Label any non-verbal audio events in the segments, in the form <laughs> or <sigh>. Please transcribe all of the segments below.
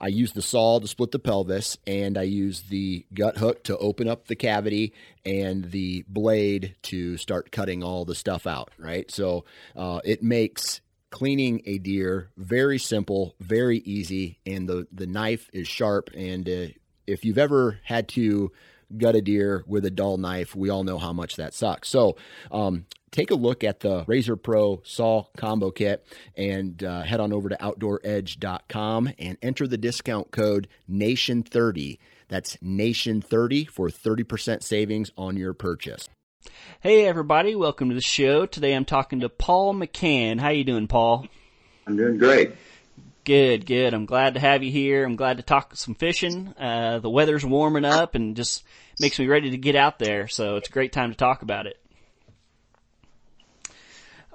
I use the saw to split the pelvis, and I use the gut hook to open up the cavity, and the blade to start cutting all the stuff out. Right, so uh, it makes cleaning a deer very simple, very easy, and the the knife is sharp. And uh, if you've ever had to gut a deer with a dull knife, we all know how much that sucks. So, um, take a look at the Razor Pro Saw Combo Kit and uh, head on over to OutdoorEdge.com and enter the discount code NATION30. That's NATION30 for 30% savings on your purchase. Hey everybody, welcome to the show. Today I'm talking to Paul McCann. How you doing, Paul? I'm doing great. Good, good. I'm glad to have you here. I'm glad to talk some fishing. Uh, the weather's warming up and just makes me ready to get out there. So it's a great time to talk about it.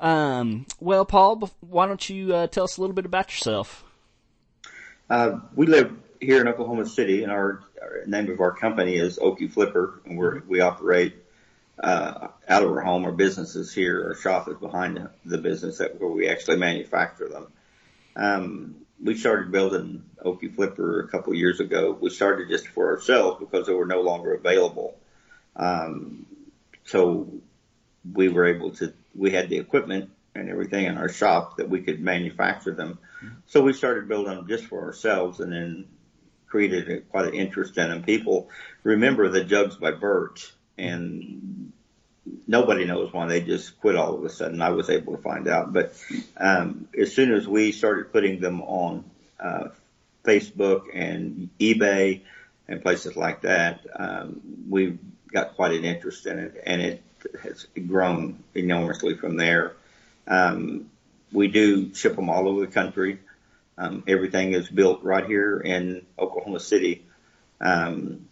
Um, well, Paul, why don't you uh, tell us a little bit about yourself? Uh, we live here in Oklahoma City, and our, our, name of our company is Okie Flipper, and we we operate uh, out of our home. Our business is here. Our shop is behind the business that, where we actually manufacture them. Um, we started building Okie Flipper a couple of years ago. We started just for ourselves because they were no longer available. Um, so we were able to, we had the equipment and everything in our shop that we could manufacture them. So we started building them just for ourselves and then created a, quite an interest in them. People remember the jugs by Bert and nobody knows why they just quit all of a sudden. I was able to find out, but um, as soon as we started putting them on uh, Facebook and eBay and places like that, um, we got quite an interest in it, and it has grown enormously from there. Um, we do ship them all over the country. Um, everything is built right here in Oklahoma City. Um,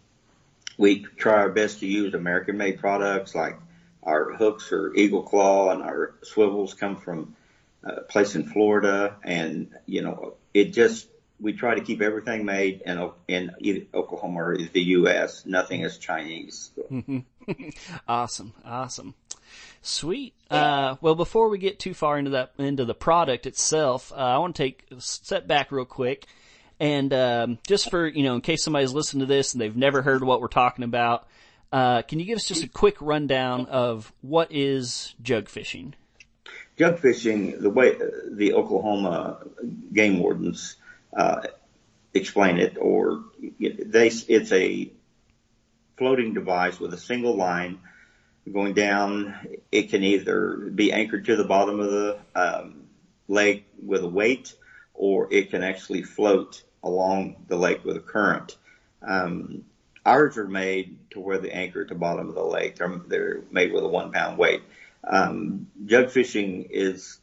we try our best to use American made products like our hooks are Eagle Claw and our swivels come from a place in Florida. And, you know, it just, we try to keep everything made in, in Oklahoma or the U.S. Nothing is Chinese. <laughs> awesome. Awesome. Sweet. Uh, well, before we get too far into that, into the product itself, uh, I want to take a step back real quick. And, um, just for, you know, in case somebody's listening to this and they've never heard what we're talking about, uh, can you give us just a quick rundown of what is jug fishing? Jug fishing, the way the Oklahoma game wardens, uh, explain it, or it's a floating device with a single line going down. It can either be anchored to the bottom of the um, lake with a weight, or it can actually float along the lake with a current. Um, ours are made to where they anchor at the bottom of the lake. They're, they're made with a one pound weight. Um, jug fishing is,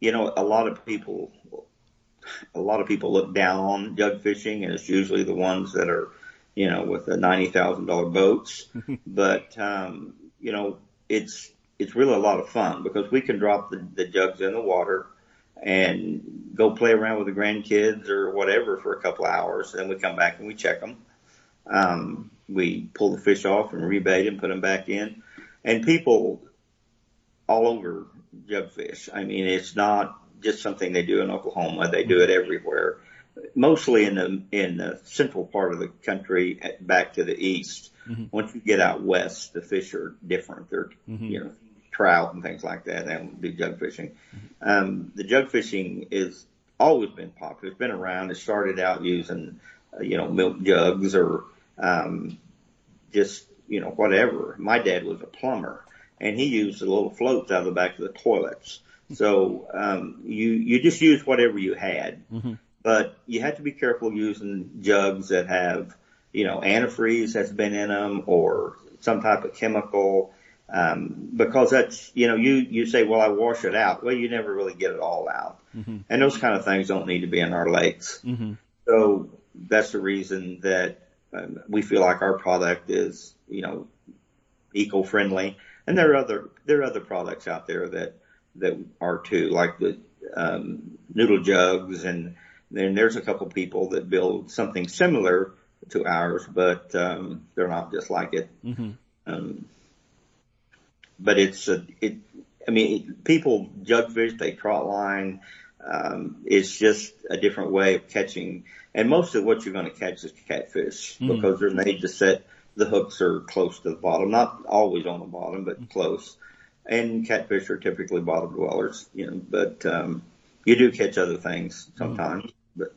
you know, a lot of people, a lot of people look down on jug fishing and it's usually the ones that are, you know, with the $90,000 boats. <laughs> but, um, you know, it's, it's really a lot of fun because we can drop the, the jugs in the water and go play around with the grandkids or whatever for a couple of hours. And we come back and we check them. Um, we pull the fish off and rebait them, put them back in. And people all over jug fish. I mean, it's not just something they do in Oklahoma. They do it everywhere mostly in the in the central part of the country, back to the east. Mm-hmm. Once you get out west, the fish are different. They're mm-hmm. you know trout and things like that. They don't do jug fishing. Mm-hmm. Um, the jug fishing is always been popular. It's been around. It started out using uh, you know milk jugs or um, just you know whatever. My dad was a plumber, and he used the little floats out of the back of the toilets. So um, you you just use whatever you had. Mm-hmm but you have to be careful using jugs that have, you know, antifreeze that's been in them or some type of chemical. Um, because that's, you know, you, you say, well, I wash it out. Well, you never really get it all out. Mm-hmm. And those kind of things don't need to be in our lakes. Mm-hmm. So that's the reason that um, we feel like our product is, you know, eco-friendly. And there are other there are other products out there that that are too, like the um, noodle jugs, and then there's a couple people that build something similar to ours, but um, they're not just like it. Mm-hmm. Um, but it's a, it. I mean, people jugfish, they trot line. Um, it's just a different way of catching, and most of what you're going to catch is catfish mm. because they're made to set the hooks are close to the bottom, not always on the bottom, but close. And catfish are typically bottom dwellers, you know, but, um, you do catch other things sometimes, mm. but.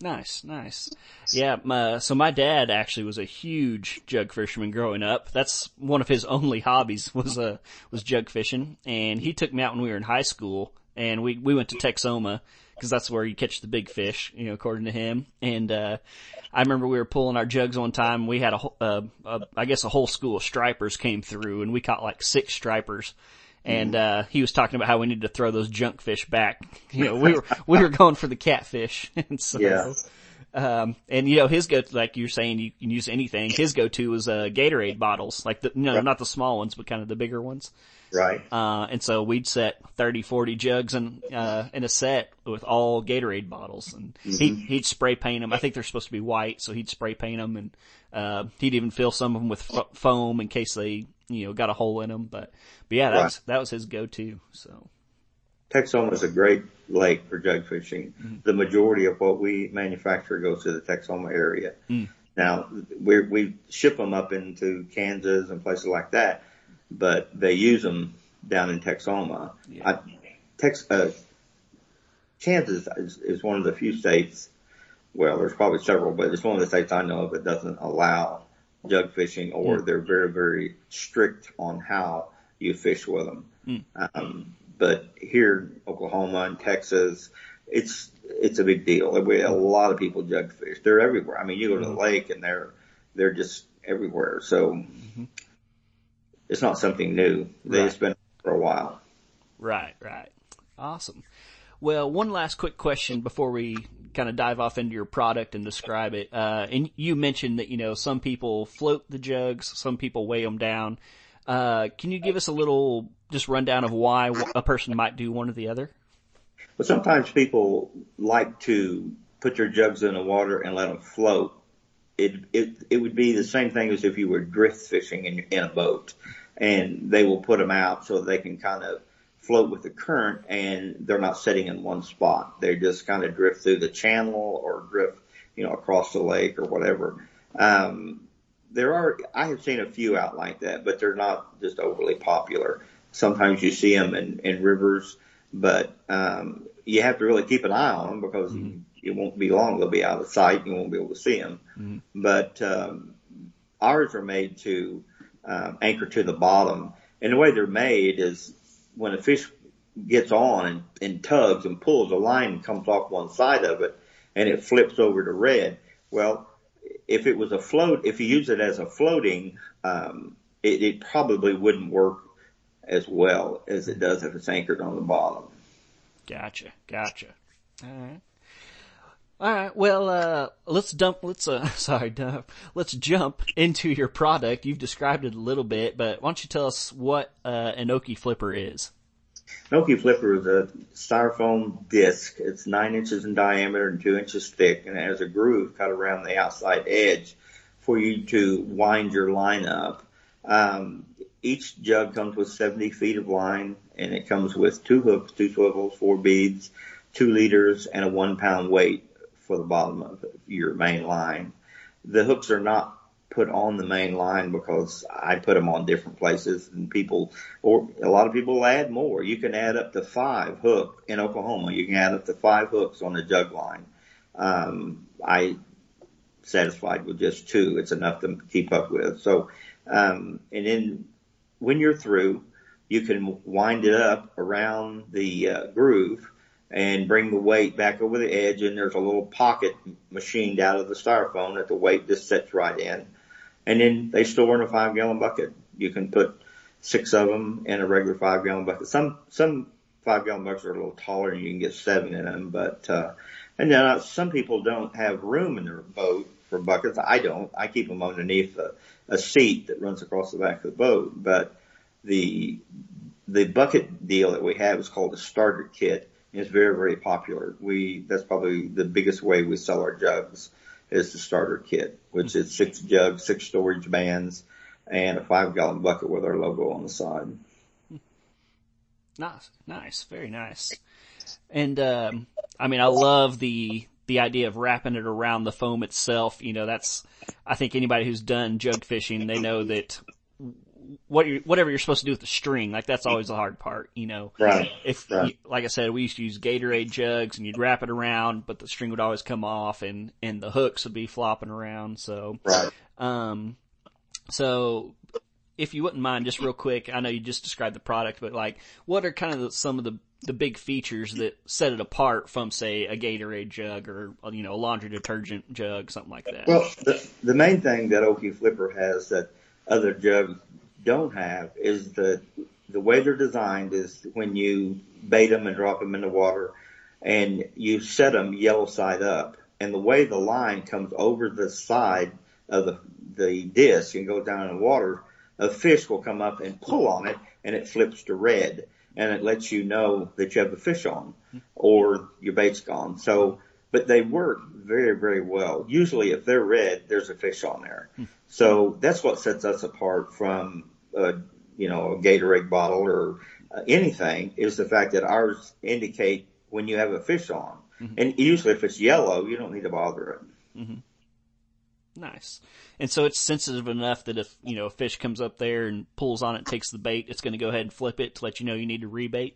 Nice, nice. Yeah, my, so my dad actually was a huge jug fisherman growing up. That's one of his only hobbies was, uh, was jug fishing. And he took me out when we were in high school and we, we went to Texoma because that's where you catch the big fish, you know, according to him. And, uh, I remember we were pulling our jugs one time. We had a, uh, a, I guess a whole school of stripers came through and we caught like six stripers. And, uh, he was talking about how we needed to throw those junk fish back. <laughs> You know, we were, we were going for the catfish. <laughs> and so, yeah. Um, and you know, his go, like you're saying, you can use anything. His go-to was, uh, Gatorade bottles, like the, you know, not the small ones, but kind of the bigger ones. Right. Uh, and so we'd set 30, 40 jugs in, uh, in a set with all Gatorade bottles and mm-hmm. he, he'd spray paint them. I think they're supposed to be white, so he'd spray paint them and, uh, he'd even fill some of them with f- foam in case they, you know, got a hole in them. But, but yeah, that right. was, that was his go-to, so. Texoma is a great lake for jug fishing. Mm-hmm. The majority of what we manufacture goes to the Texoma area. Mm. Now, we we ship them up into Kansas and places like that but they use them down in Texoma. Yeah. I, Tex, uh, Kansas is, is one of the few states, well, there's probably several, but it's one of the states I know of that doesn't allow jug fishing or mm. they're very, very strict on how you fish with them. Mm. Um, but here, Oklahoma and Texas, it's, it's a big deal. We, a lot of people jug fish. They're everywhere. I mean, you go to the hmm. lake and they're, they're just everywhere. So, mm-hmm it's not something new. Right. It's been for a while. Right, right. Awesome. Well, one last quick question before we kind of dive off into your product and describe it. Uh, and you mentioned that, you know, some people float the jugs, some people weigh them down. Uh, can you give us a little just rundown of why a person might do one or the other? Well, sometimes people like to put their jugs in the water and let them float. It, it, it would be the same thing as if you were drift fishing in, in a boat and they will put them out so they can kind of float with the current and they're not sitting in one spot. They just kind of drift through the channel or drift, you know, across the lake or whatever. Um, there are, I have seen a few out like that, but they're not just overly popular. Sometimes you see them in, in rivers, but, um, you have to really keep an eye on them because mm-hmm. It won't be long. They'll be out of sight. You won't be able to see them. Mm-hmm. But, um, ours are made to, um, anchor to the bottom. And the way they're made is when a fish gets on and, and tugs and pulls, a line comes off one side of it and it flips over to red. Well, if it was a float, if you use it as a floating, um, it, it probably wouldn't work as well as it does if it's anchored on the bottom. Gotcha, gotcha. All right. All right. Well, uh, let's dump. Let's uh, <laughs> sorry, dump. Let's jump into your product. You've described it a little bit, but why don't you tell us what uh, an Okie flipper is? An Okie flipper is a styrofoam disc. It's nine inches in diameter and two inches thick, and it has a groove cut around the outside edge for you to wind your line up. Um, each jug comes with 70 feet of line, and it comes with two hooks, two swivels, four beads, two leaders, and a one pound weight for the bottom of your main line. The hooks are not put on the main line because I put them on different places and people, or a lot of people add more. You can add up to five hook in Oklahoma. You can add up to five hooks on the jug line. Um, I satisfied with just two. It's enough to keep up with. So, um, and then when you're through, you can wind it up around the uh, groove and bring the weight back over the edge and there's a little pocket machined out of the styrofoam that the weight just sets right in. And then they store in a five gallon bucket. You can put six of them in a regular five gallon bucket. Some, some five gallon buckets are a little taller and you can get seven in them, but, uh, And now uh, some people don't have room in their boat for buckets. I don't. I keep them underneath a, a seat that runs across the back of the boat. But the the bucket deal that we have is called a starter kit. It's very very popular. We that's probably the biggest way we sell our jugs is the starter kit, which is six jugs, six storage bands, and a five gallon bucket with our logo on the side. Nice, nice, very nice. And um, I mean, I love the the idea of wrapping it around the foam itself. You know, that's I think anybody who's done jug fishing, they know that what you whatever you're supposed to do with the string, like that's always the hard part. You know, right? If right. You, like I said, we used to use Gatorade jugs, and you'd wrap it around, but the string would always come off, and and the hooks would be flopping around. So, right. Um, so if you wouldn't mind, just real quick, I know you just described the product, but like, what are kind of the, some of the the big features that set it apart from, say, a Gatorade jug or you know a laundry detergent jug, something like that? Well, the, the main thing that Okie Flipper has that other jugs don't have is the the way they're designed is when you bait them and drop them in the water, and you set them yellow side up, and the way the line comes over the side of the the disc and goes down in the water, a fish will come up and pull on it, and it flips to red and it lets you know that you have a fish on or your bait's gone. So, but they work very, very well. Usually if they're red, there's a fish on there. Hmm. So that's what sets us apart from, uh, you know, a Gatorade bottle or uh, anything is the fact that ours indicate when you have a fish on. Mm-hmm. And usually if it's yellow, you don't need to bother it. Mm-hmm. Nice. And so it's sensitive enough that if, you know, a fish comes up there and pulls on it, takes the bait, it's going to go ahead and flip it to let you know you need to rebait?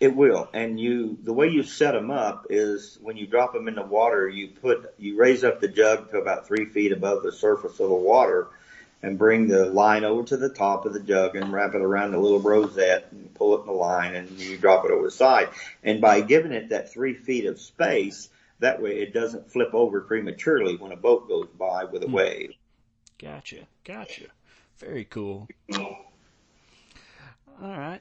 It will. And you, the way you set them up is when you drop them in the water, you put, you raise up the jug to about three feet above the surface of the water and bring the line over to the top of the jug and wrap it around a little rosette and pull it in the line and you drop it over the side. And by giving it that three feet of space, that way it doesn't flip over prematurely when a boat goes by with a hmm. wave. Gotcha. Gotcha. Very cool. All right.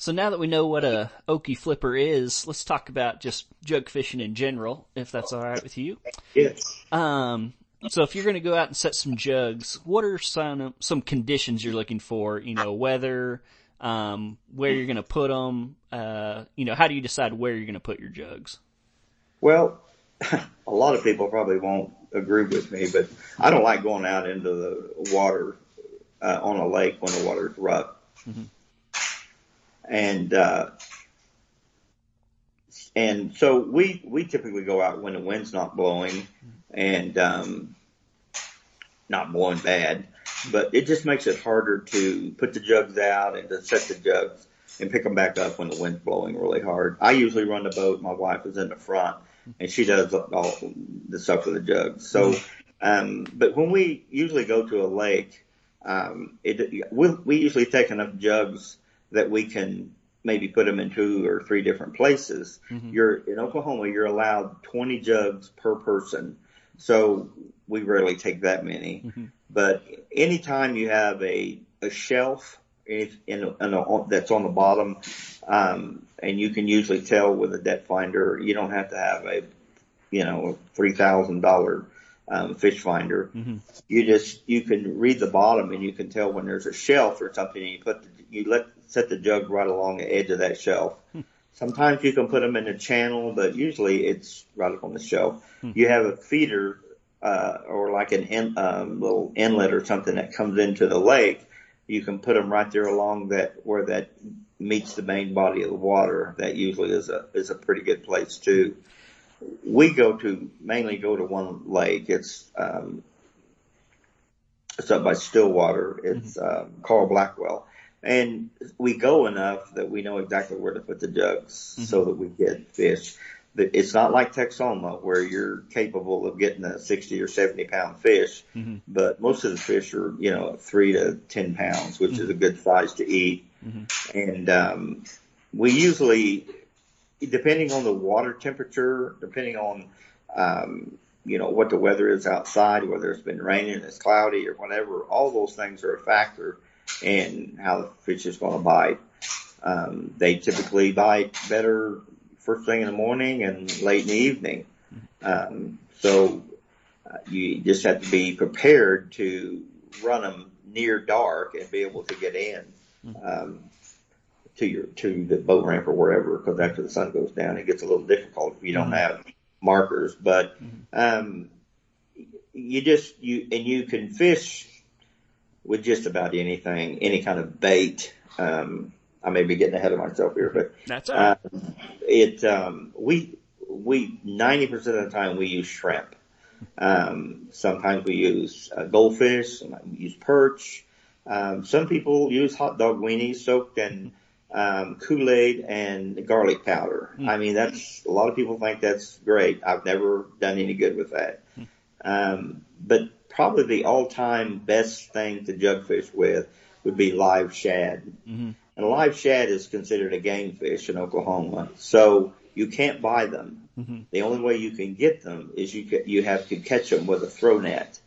So now that we know what a Okie flipper is, let's talk about just jug fishing in general, if that's all right with you. Yes. Um, so if you're going to go out and set some jugs, what are some some conditions you're looking for? You know, weather, um, where you're going to put them. Uh, you know, how do you decide where you're going to put your jugs? Well, <laughs> a lot of people probably won't agree with me, but I don't like going out into the water uh, on a lake when the water's rough. Mm-hmm. And uh, and so we we typically go out when the wind's not blowing and um, not blowing bad, but it just makes it harder to put the jugs out and to set the jugs and pick them back up when the wind's blowing really hard. I usually run the boat. My wife is in the front and she does all the stuff with the jugs. So, um, but when we usually go to a lake, um, it, we, we usually take enough jugs that we can maybe put them in two or three different places. Mm-hmm. You're in Oklahoma, you're allowed 20 jugs per person. So we rarely take that many, mm-hmm. but anytime you have a, a shelf in, in, in a, that's on the bottom, um, and you can usually tell with a depth finder. You don't have to have a, you know, three thousand dollar um, fish finder. Mm-hmm. You just you can read the bottom and you can tell when there's a shelf or something. And you put the, you let set the jug right along the edge of that shelf. Sometimes you can put them in a channel, but usually it's right up on the shelf. Hmm. You have a feeder uh, or like an in, um, little inlet or something that comes into the lake you can put them right there along that where that meets the main body of the water. That usually is a is a pretty good place too. We go to mainly go to one lake. It's um, it's up by Stillwater. It's mm-hmm. um, Carl Blackwell, and we go enough that we know exactly where to put the jugs mm-hmm. so that we get fish it's not like Texoma where you're capable of getting a 60 or 70 pound fish, mm-hmm. but most of the fish are, you know, three to 10 pounds, which mm-hmm. is a good size to eat. Mm-hmm. And, um, we usually, depending on the water temperature, depending on, um, you know, what the weather is outside, whether it's been raining, it's cloudy or whatever, all those things are a factor in how the fish is going to bite. Um, they typically bite better first thing in the morning and late in the evening. Um, so uh, you just have to be prepared to run them near dark and be able to get in. Um, to your to the boat ramp or wherever because after the sun goes down it gets a little difficult if you don't have markers but um you just you and you can fish with just about anything any kind of bait um I may be getting ahead of myself here but That's all right. uh, it um we we 90% of the time we use shrimp um sometimes we use uh, goldfish sometimes we use perch um, some people use hot dog weenies soaked in um, Kool-Aid and garlic powder. I mean, that's a lot of people think that's great. I've never done any good with that. Um, but probably the all-time best thing to jugfish with would be live shad. Mm-hmm. And live shad is considered a game fish in Oklahoma, so you can't buy them. Mm-hmm. The only way you can get them is you ca- you have to catch them with a throw net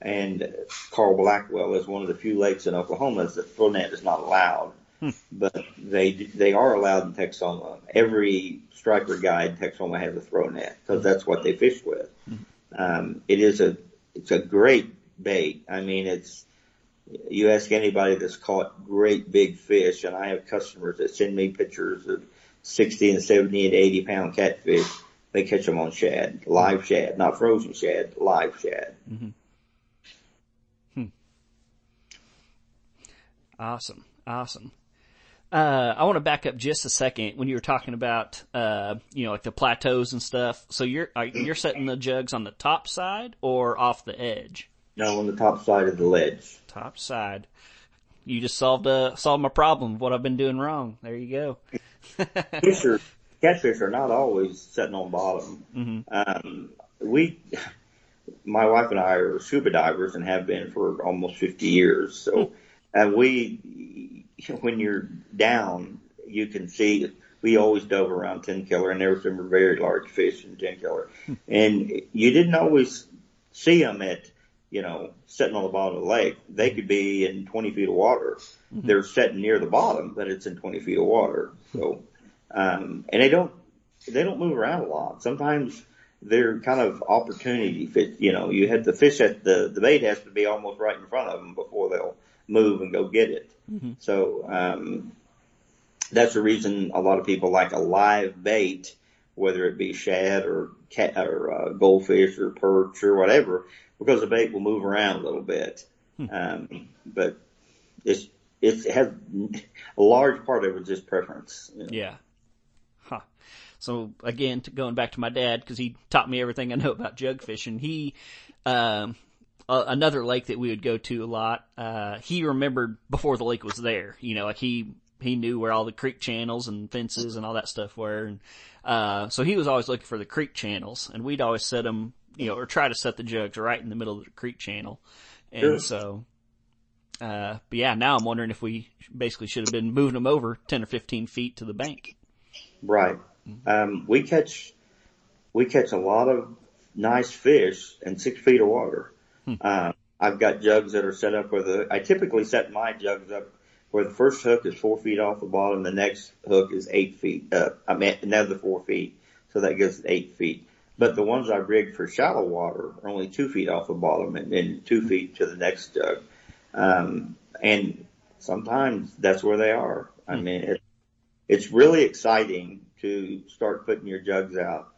and Carl Blackwell is one of the few lakes in Oklahoma that throw net is not allowed. Hmm. But they they are allowed in Texoma. Every striper guide in Texoma has a throw net because that's what they fish with. Hmm. Um, it is a it's a great bait. I mean, it's you ask anybody that's caught great big fish, and I have customers that send me pictures of sixty and seventy and eighty pound catfish. They catch them on shad, live shad, not frozen shad, live shad. Mm-hmm. Hmm. Awesome. Awesome. Uh, I want to back up just a second when you were talking about, uh, you know, like the plateaus and stuff. So you're, are, you're setting the jugs on the top side or off the edge? No, on the top side of the ledge. Top side. You just solved, uh, solved my problem of what I've been doing wrong. There you go. <laughs> Fish are, catfish are not always sitting on bottom. Um, we, my wife and I are scuba divers and have been for almost 50 years. So, <laughs> and we, <laughs> when you're down, you can see, we always dove around Tenkiller and there were some very large fish in Tenkiller. And you didn't always see them at, you know, sitting on the bottom of the lake. They could be in 20 feet of water. They're sitting near the bottom, but it's in 20 feet of water. So, um, and they don't, they don't move around a lot. Sometimes they're kind of opportunity fish. You know, you have to fish at the, the bait has to be almost right in front of them before they'll move and go get it. So, um, that's the reason a lot of people like a live bait, whether it be shad or cat or uh, goldfish or perch or whatever, because the bait will move around a little bit. Um, but it's, it's, it has a large part of it is just preference. you know. Yeah. Huh. So again, to going back to my dad, cause he taught me everything I know about jug fishing. He, um, uh, another lake that we would go to a lot, uh, he remembered before the lake was there, you know, like he, he knew where all the creek channels and fences and all that stuff were. And, uh, so he was always looking for the creek channels and we'd always set them, you know, or try to set the jugs right in the middle of the creek channel. And Sure. so, uh, but yeah, now I'm wondering if we basically should have been moving them over 10 or 15 feet to the bank. Right. Um, we catch, we catch a lot of nice fish in six feet of water. Um, I've got jugs that are set up where the, I typically set my jugs up where the first hook is four feet off the bottom, the next hook is eight feet, uh, I mean, another four feet. So that gives it eight feet. But the ones I rigged for shallow water are only two feet off the bottom and then two feet to the next jug. Um, and sometimes that's where they are. I mean, it, it's really exciting to start putting your jugs out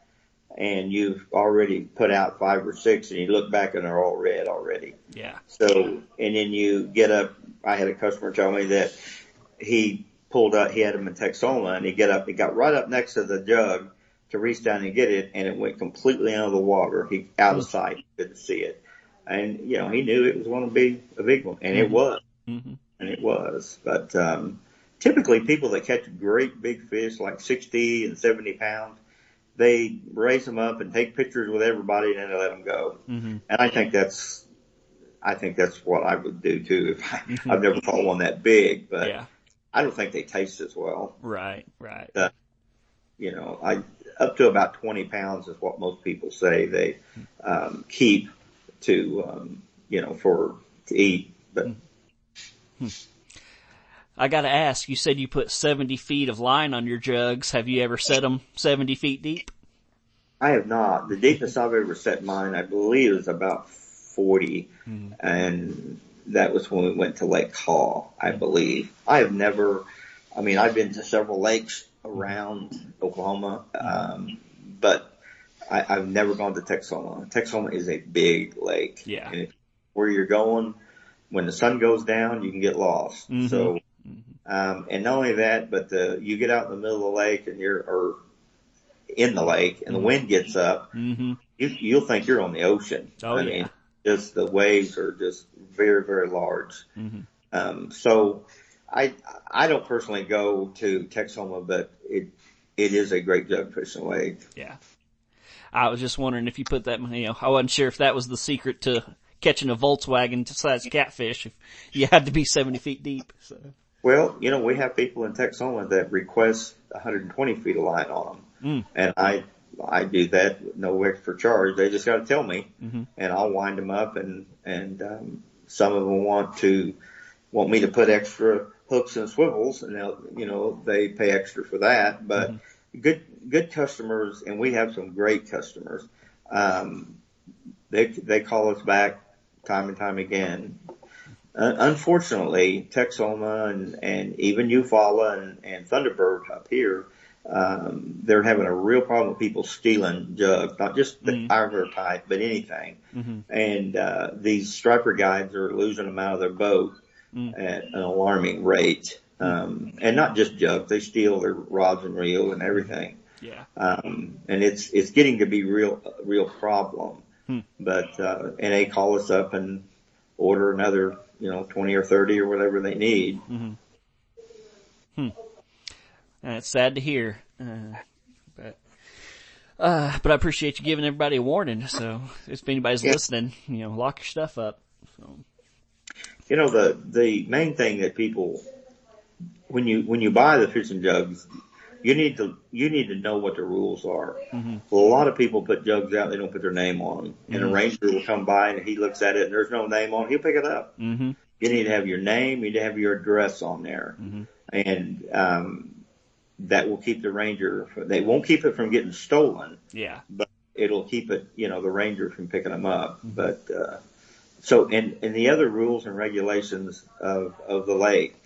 and you've already put out five or six and you look back and they're all red already. Yeah. So, and then you get up, I had a customer tell me that he pulled up, he had them in Texoma and he get up, he got right up next to the jug to reach down and get it and it went completely out of the water. He, out of sight, couldn't see it. And, you know, he knew it was going to be a big one and it was hmm and it was. But um, typically, people that catch great big fish, like 60 and 70 pounds, they raise them up and take pictures with everybody, and then they let them go. hmm And I think that's, I think that's what I would do too. If I, I've never caught one that big, but Yeah. I don't think they taste as well. Right. Right. You know, I up to about 20 pounds is what most people say they um, keep to, um, you know, for to eat. But I gotta ask, you said you put 70 feet of line on your jugs. Have you ever set them 70 feet deep? I have not. The deepest I've ever set mine, I believe, is about 40, mm. and that was when we went to Lake Hall, I believe. I have never, I mean, I've been to several lakes around Oklahoma, um, but I, I've never gone to Texoma. Texoma is a big lake. Yeah. And where you're going, when the sun goes down, you can get lost. Mm-hmm. So, um, and not only that, but the, you get out in the middle of the lake and you're, or in the lake and the mm-hmm. wind gets up, mm-hmm. you, you'll think you're on the ocean. Oh, I yeah. mean, just the waves are just very, very large. Mm-hmm. Um, so I, I don't personally go to Texoma, but it, it is a great jug fishing lake. Yeah. I was just wondering if you put that, you know, I wasn't sure if that was the secret to catching a Volkswagen sized catfish if you had to be 70 feet deep. So. Well, you know, we have people in Texoma that request 120 feet of line on them. Mm. And I, I do that no extra charge. They just got to tell me mm-hmm. and I'll wind them up and, and, um, some of them want to, want me to put extra hooks and swivels and they'll, you know, they pay extra for that, but mm-hmm. good, good customers and we have some great customers. Um, they, they call us back time and time again. Unfortunately, Texoma and, and even Eufaula and, and Thunderbird up here, um, they're having a real problem with people stealing jugs, not just the mm-hmm. Type, but anything. Mm-hmm. And uh, these striper guides are losing them out of their boat mm-hmm. at an alarming rate. Um, and not just jugs, they steal their rods and reel and everything. Yeah. Um, and it's it's getting to be real real problem. Hmm. But uh, and they call us up and order another, you know, twenty or thirty or whatever they need. Mm-hmm. Hmm. Uh, it's sad to hear, uh, but uh, but I appreciate you giving everybody a warning. So if anybody's yeah. listening, you know, lock your stuff up. So. You know the the main thing that people when you when you buy the fishing jugs, you need to you need to know what the rules are. Mm-hmm. Well, a lot of people put jugs out; they don't put their name on them, mm-hmm. and a mm-hmm. ranger will come by and he looks at it and there's no name on it. He'll pick it up. Mm-hmm. You need to have your name, you need to have your address on there, mm-hmm. and um, that will keep the ranger. They won't keep it from getting stolen. Yeah, but it'll keep it, you know, the ranger from picking them up. Mm-hmm. But uh, so, and and the other rules and regulations of of the lake.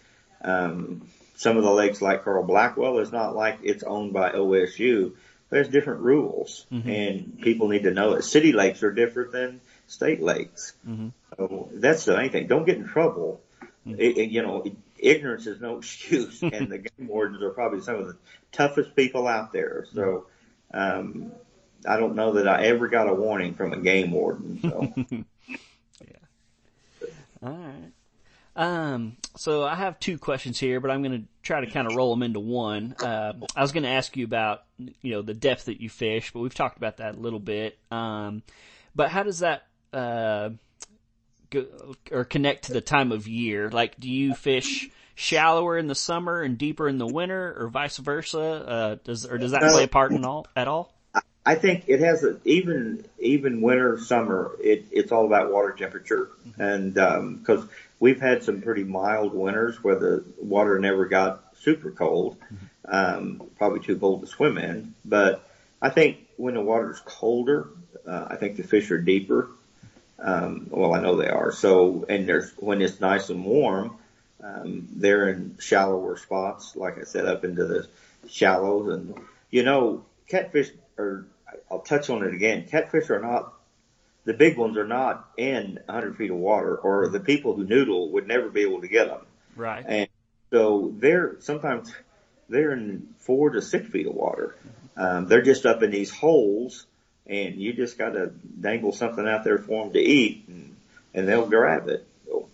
Um, some of the lakes like Carl Blackwell is not like it's owned by OSU. There's different rules mm-hmm. and people need to know it. City lakes are different than state lakes. Mm-hmm. So that's the main thing. Don't get in trouble. Mm-hmm. It, it, you know, ignorance is no <laughs> excuse and the game wardens are probably some of the toughest people out there. So, um, I don't know that I ever got a warning from a game warden. So. <laughs> yeah. All right. Um, so I have two questions here, but I'm going to try to kind of roll them into one. Uh, I was going to ask you about, you know, the depth that you fish, but we've talked about that a little bit. Um, but how does that, uh, go, or connect to the time of year? Like, do you fish shallower in the summer and deeper in the winter, or vice versa? Uh, does or does that play a part in all at all? I think it has a, even even winter summer. It, it's all about water temperature, mm-hmm. and because um, we've had some pretty mild winters where the water never got super cold, um, probably too cold to swim in. But I think when the water's colder, uh, I think the fish are deeper. Um, well, I know they are. So, and there's when it's nice and warm, um, they're in shallower spots, like I said, up into the shallows. And you know, catfish are. I'll touch on it again. Catfish are not the big ones are not in 100 feet of water, or the people who noodle would never be able to get them. Right. And so they're sometimes they're in four to six feet of water. Um, they're just up in these holes, and you just got to dangle something out there for them to eat, and, and they'll grab it. So,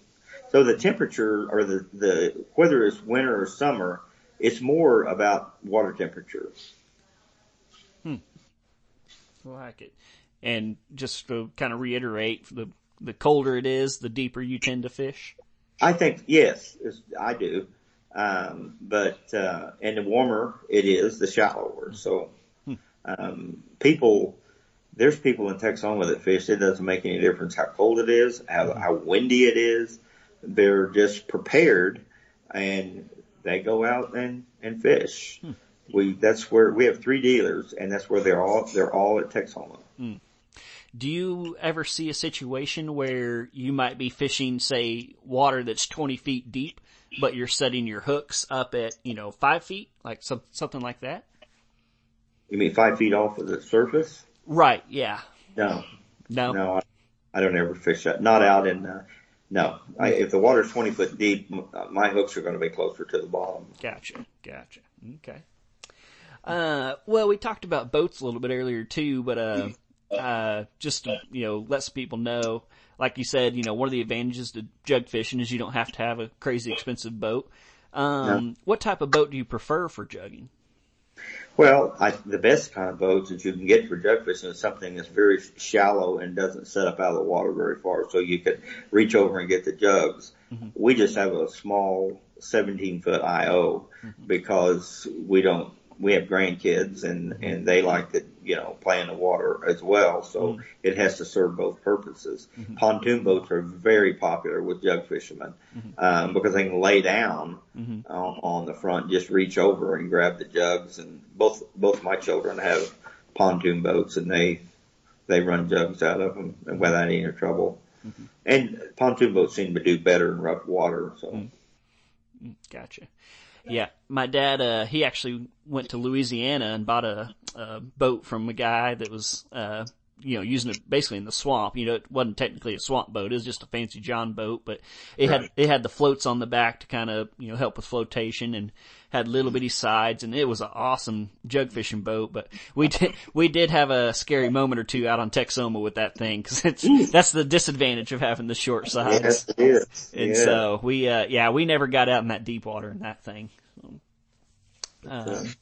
so the temperature, or the the whether it's winter or summer, it's more about water temperature. Hmm. Like it. And just to kind of reiterate, the the colder it is, the deeper you tend to fish. I think yes, I do. Um, but uh, and the warmer it is, the shallower. So um, people, there's people in Texoma that fish. It doesn't make any difference how cold it is, how, how windy it is. They're just prepared, and they go out and and fish. We that's where we have three dealers, and that's where they're all they're all at Texoma. Do you ever see a situation where you might be fishing, say, water that's 20 feet deep, but you're setting your hooks up at, you know, five feet, like some, something like that? You mean five feet off of the surface? Right. Yeah. No, No. no, I, I don't ever fish that. Not out in. Uh, no, I, if the water's twenty foot deep, uh, my hooks are going to be closer to the bottom. Gotcha. Gotcha. Okay. Uh, well, we talked about boats a little bit earlier too, but, uh, uh, just to, you know, let some people know, like you said, you know, one of the advantages to jug fishing is you don't have to have a crazy expensive boat. Um, what type of boat do you prefer for jugging? Well, I, the best kind of boats that you can get for jug fishing is something that's very shallow and doesn't set up out of the water very far, so you can reach over and get the jugs. We just have a small 17 foot IO because we don't. We have grandkids and and they like to you know play in the water as well, so mm-hmm. it has to serve both purposes. Mm-hmm. Pontoon boats are very popular with jug fishermen mm-hmm. um, because they can lay down on, on the front, just reach over and grab the jugs. And both both my children have pontoon boats, and they they run jugs out of them without any trouble. And pontoon boats seem to do better in rough water. So mm, Gotcha. Yeah, my dad, uh, he actually went to Louisiana and bought a, a boat from a guy that was, uh, you know, using it basically in the swamp. You know, it wasn't technically a swamp boat. It was just a fancy John boat, but it had, it had the floats on the back to kind of, you know, help with flotation and had little bitty sides and it was an awesome jug fishing boat. But we did, <laughs> we did have a scary moment or two out on Texoma with that thing because it's, that's the disadvantage of having the short sides. yes, it is. And Yeah. so we, uh, yeah, we never got out in that deep water in that thing. Um,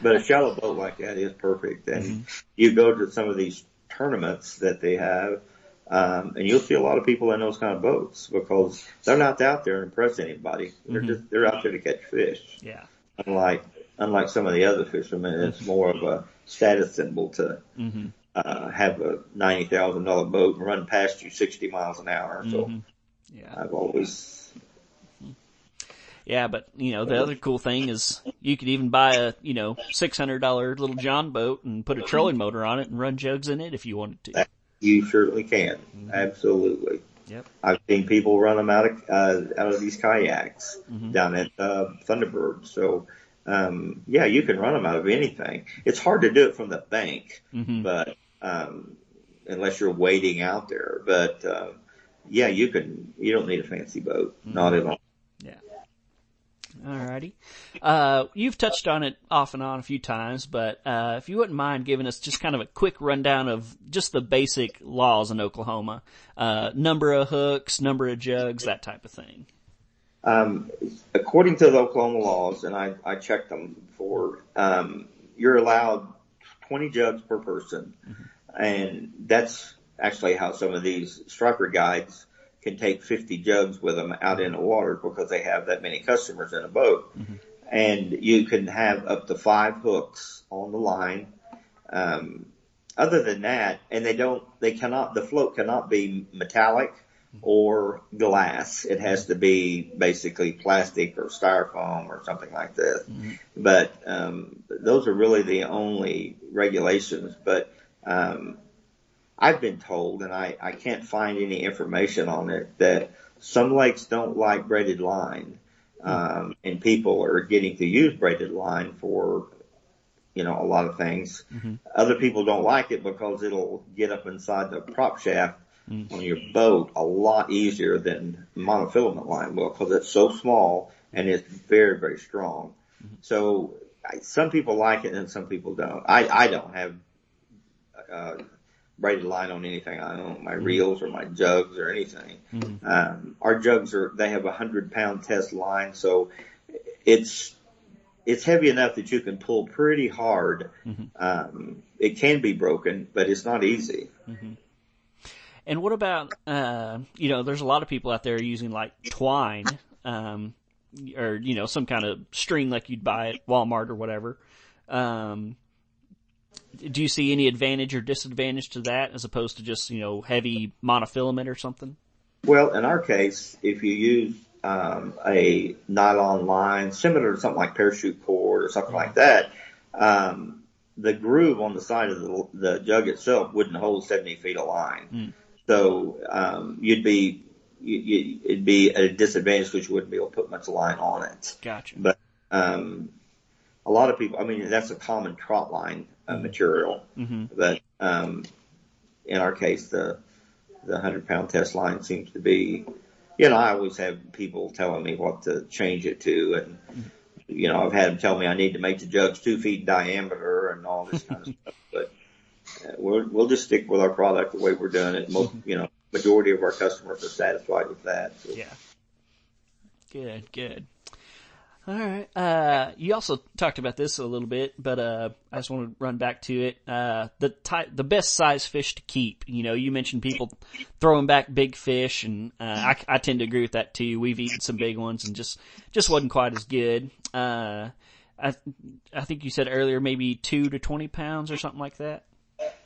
But a shallow boat like that is perfect. And Mm-hmm. you go to some of these tournaments that they have, um, and you'll see a lot of people in those kind of boats because they're not out there to impress anybody. They're Mm-hmm. just they're out there to catch fish. yeah. Unlike unlike some of the other fishermen, it's more of a status symbol to Mm-hmm. uh, have a ninety thousand dollar boat and run past you sixty miles an hour. So Mm-hmm. Yeah. I've always Yeah, but you know, the other cool thing is you could even buy a, you know, $600 little John boat and put a trolling motor on it and run jugs in it if you wanted to. you certainly can. Absolutely. Yep. I've seen people run them out of uh, out of these kayaks Mm-hmm. down at uh, Thunderbird. So um, yeah, you can run them out of anything. It's hard to do it from the bank, Mm-hmm. but um, unless you're wading out there. But uh, yeah, you can. You don't need a fancy boat, Mm-hmm. not at all. Alrighty. Uh, you've touched on it off and on a few times, but, uh, if you wouldn't mind giving us just kind of a quick rundown of just the basic laws in Oklahoma, uh, number of hooks, number of jugs, that type of thing. Um, according to the Oklahoma laws, and I, I checked them before, um, you're allowed 20 jugs per person. And that's actually how some of these striper guides can take 50 jugs with them out in the water because they have that many customers in a boat. And you can have up to five hooks on the line. Um, other than that, and they don't, they cannot, the float cannot be metallic or glass. It has to be basically plastic or styrofoam or something like this. But um, those are really the only regulations. But um, I've been told, and I, I can't find any information on it, that some lakes don't like braided line. Um, and people are getting to use braided line for, you know, a lot of things. Other people don't like it because it'll get up inside the prop shaft on your boat a lot easier than monofilament line will because it's so small and it's very, very strong. So I, some people like it and some people don't. I, I don't have, uh, braided line on anything I own, my reels or my jugs or anything. Um, our jugs are, they have a hundred pound test line. So it's, it's heavy enough that you can pull pretty hard. Um, it can be broken, but it's not easy. And what about, uh, you know, there's a lot of people out there using like twine, um, or, you know, some kind of string like you'd buy at Walmart or whatever. Um, do you see any advantage or disadvantage to that as opposed to just, you know, heavy monofilament or something? Well, in our case, if you use um, a nylon line similar to something like parachute cord or something like that, um, the groove on the side of the, the jug itself wouldn't hold 70 feet of line. Mm. So, um, you'd be, you, you, it'd be at a disadvantage because you wouldn't be able to put much line on it. Gotcha. But, um, a lot of people, I mean, that's a common trot line uh, material, Mm-hmm. but, um, in our case, the, the hundred pound test line seems to be, you know, I always have people telling me what to change it to and, you know, I've had them tell me I need to make the jugs two feet in diameter and all this kind of <laughs> stuff, but uh, we'll, we'll just stick with our product the way we're doing it. Most, you know, majority of our customers are satisfied with that. So. Yeah. Good, good. All right. Uh, you also talked about this a little bit, but uh, I just want to run back to it. Uh, the type, the best size fish to keep. You know, you mentioned people throwing back big fish, and uh, I, I tend to agree with that too. We've eaten some big ones, and just just wasn't quite as good. Uh, I I think you said earlier maybe two to twenty pounds or something like that.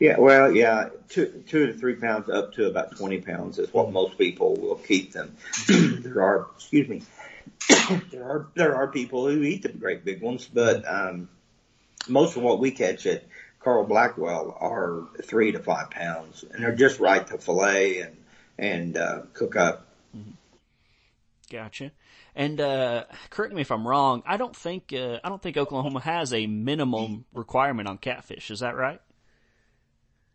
Yeah, well, yeah, two, two to three pounds up to about 20 pounds is what most people will keep them. <clears throat> there are, excuse me, <coughs> there are, there are people who eat the great big ones, but, um, most of what we catch at Carl Blackwell are three to five pounds and they're just right to fillet and, and, uh, cook up. Gotcha. And uh, correct me if I'm wrong. I don't think uh, I don't think Oklahoma has a minimum requirement on catfish. Is that right?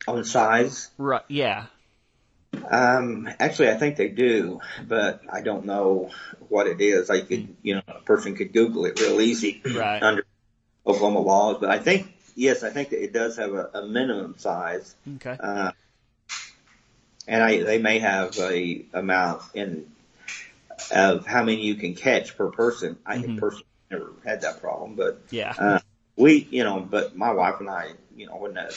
On size, Right. Yeah. Um, actually, I think they do, but I don't know what it is. I could, you know, a person could Google it real easy Right. under Oklahoma laws. But I think, yes, I think that it does have a, a minimum size, Okay. uh, and I they may have a amount in of how many you can catch per person. I Mhm. personally never had that problem, but Yeah. uh, we, you know, but my wife and I, you know, when the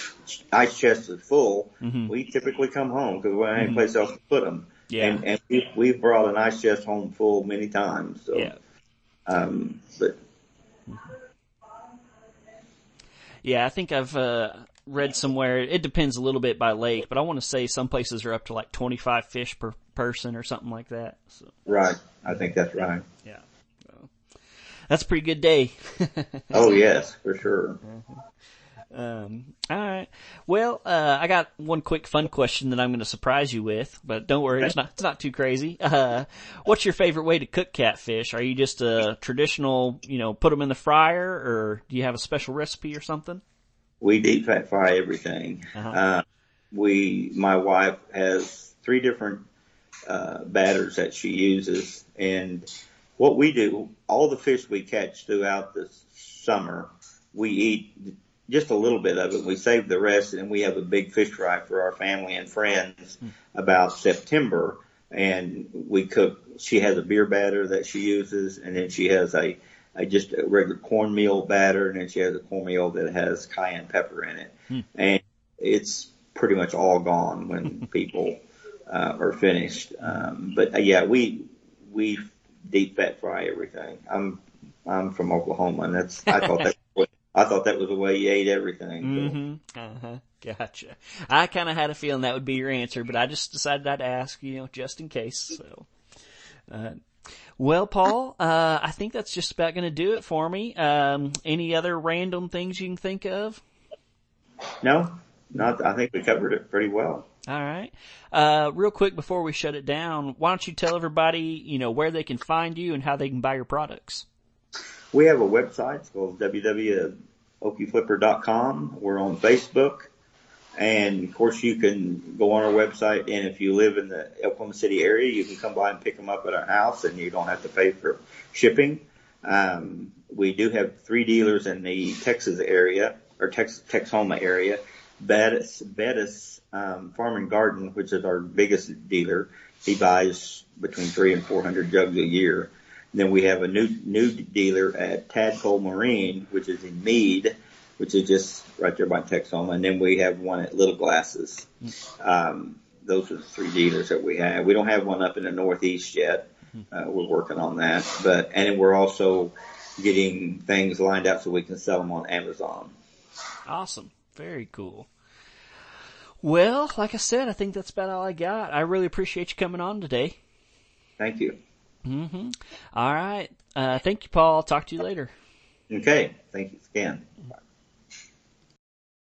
ice chest is full, Mhm. we typically come home because we don't have any place else to put them. Yeah. And, and we, we've brought an ice chest home full many times. So, Yeah. um, but Yeah. I think I've uh, read somewhere. It depends a little bit by lake, but I want to say some places are up to like 25 fish per person or something like that. So right, I think that's right. yeah. So, that's a pretty good day. <laughs> Oh yes, for sure. Um, all right. Well, uh, I got one quick fun question that I'm going to surprise you with, but don't worry, it's not it's not too crazy. <laughs> Uh, what's your favorite way to cook catfish? Are you just a traditional, you know, put them in the fryer, or do you have a special recipe or something? We deep fat fry everything. Uh-huh. Uh, we, my wife has three different uh, batters that she uses, and what we do, all the fish we catch throughout the summer, we eat just a little bit of it. We save the rest, and we have a big fish fry for our family and friends about September. And we cook. She has a beer batter that she uses, and then she has a, a just a regular cornmeal batter, and then she has a cornmeal that has cayenne pepper in it, and it's pretty much all gone when <laughs> people uh, are finished. Um, but uh, yeah, we we deep fat fry everything. I'm I'm from Oklahoma, and that's I thought that I thought that was the way you ate everything. so. Mm-hmm. Uh-huh. Gotcha. I kind of had a feeling that would be your answer, but I just decided I'd ask, you know, just in case. So, uh, well, Paul, uh, I think that's just about going to do it for me. Um, any other random things you can think of? No, not. I think we covered it pretty well. All right. Uh, real quick before we shut it down, why don't you tell everybody, you know, where they can find you and how they can buy your products? We have a website. It's called www.okieflipper.com. We're on Facebook. And of course you can go on our website and if you live in the Oklahoma City area, you can come by and pick them up at our house and you don't have to pay for shipping. Um, we do have three dealers in the Texas area or Tex, Texoma area. Bettis, Bettis, um, Farm and Garden, which is our biggest dealer. He buys between three and 400 jugs a year. Then we have a new new dealer at Tadpole Marine, which is in Mead, which is just right there by Texoma. And then we have one at Little Glasses. Um, those are the three dealers that we have. We don't have one up in the Northeast yet. Uh, we're working on that, but and we're also getting things lined up so we can sell them on Amazon. Awesome. Very cool. Well, like I said, I think that's about all I got. I really appreciate you coming on today. Thank you. Mm-hmm. All right. Uh, thank you, Paul. I'll talk to you later. Okay. Thank you again.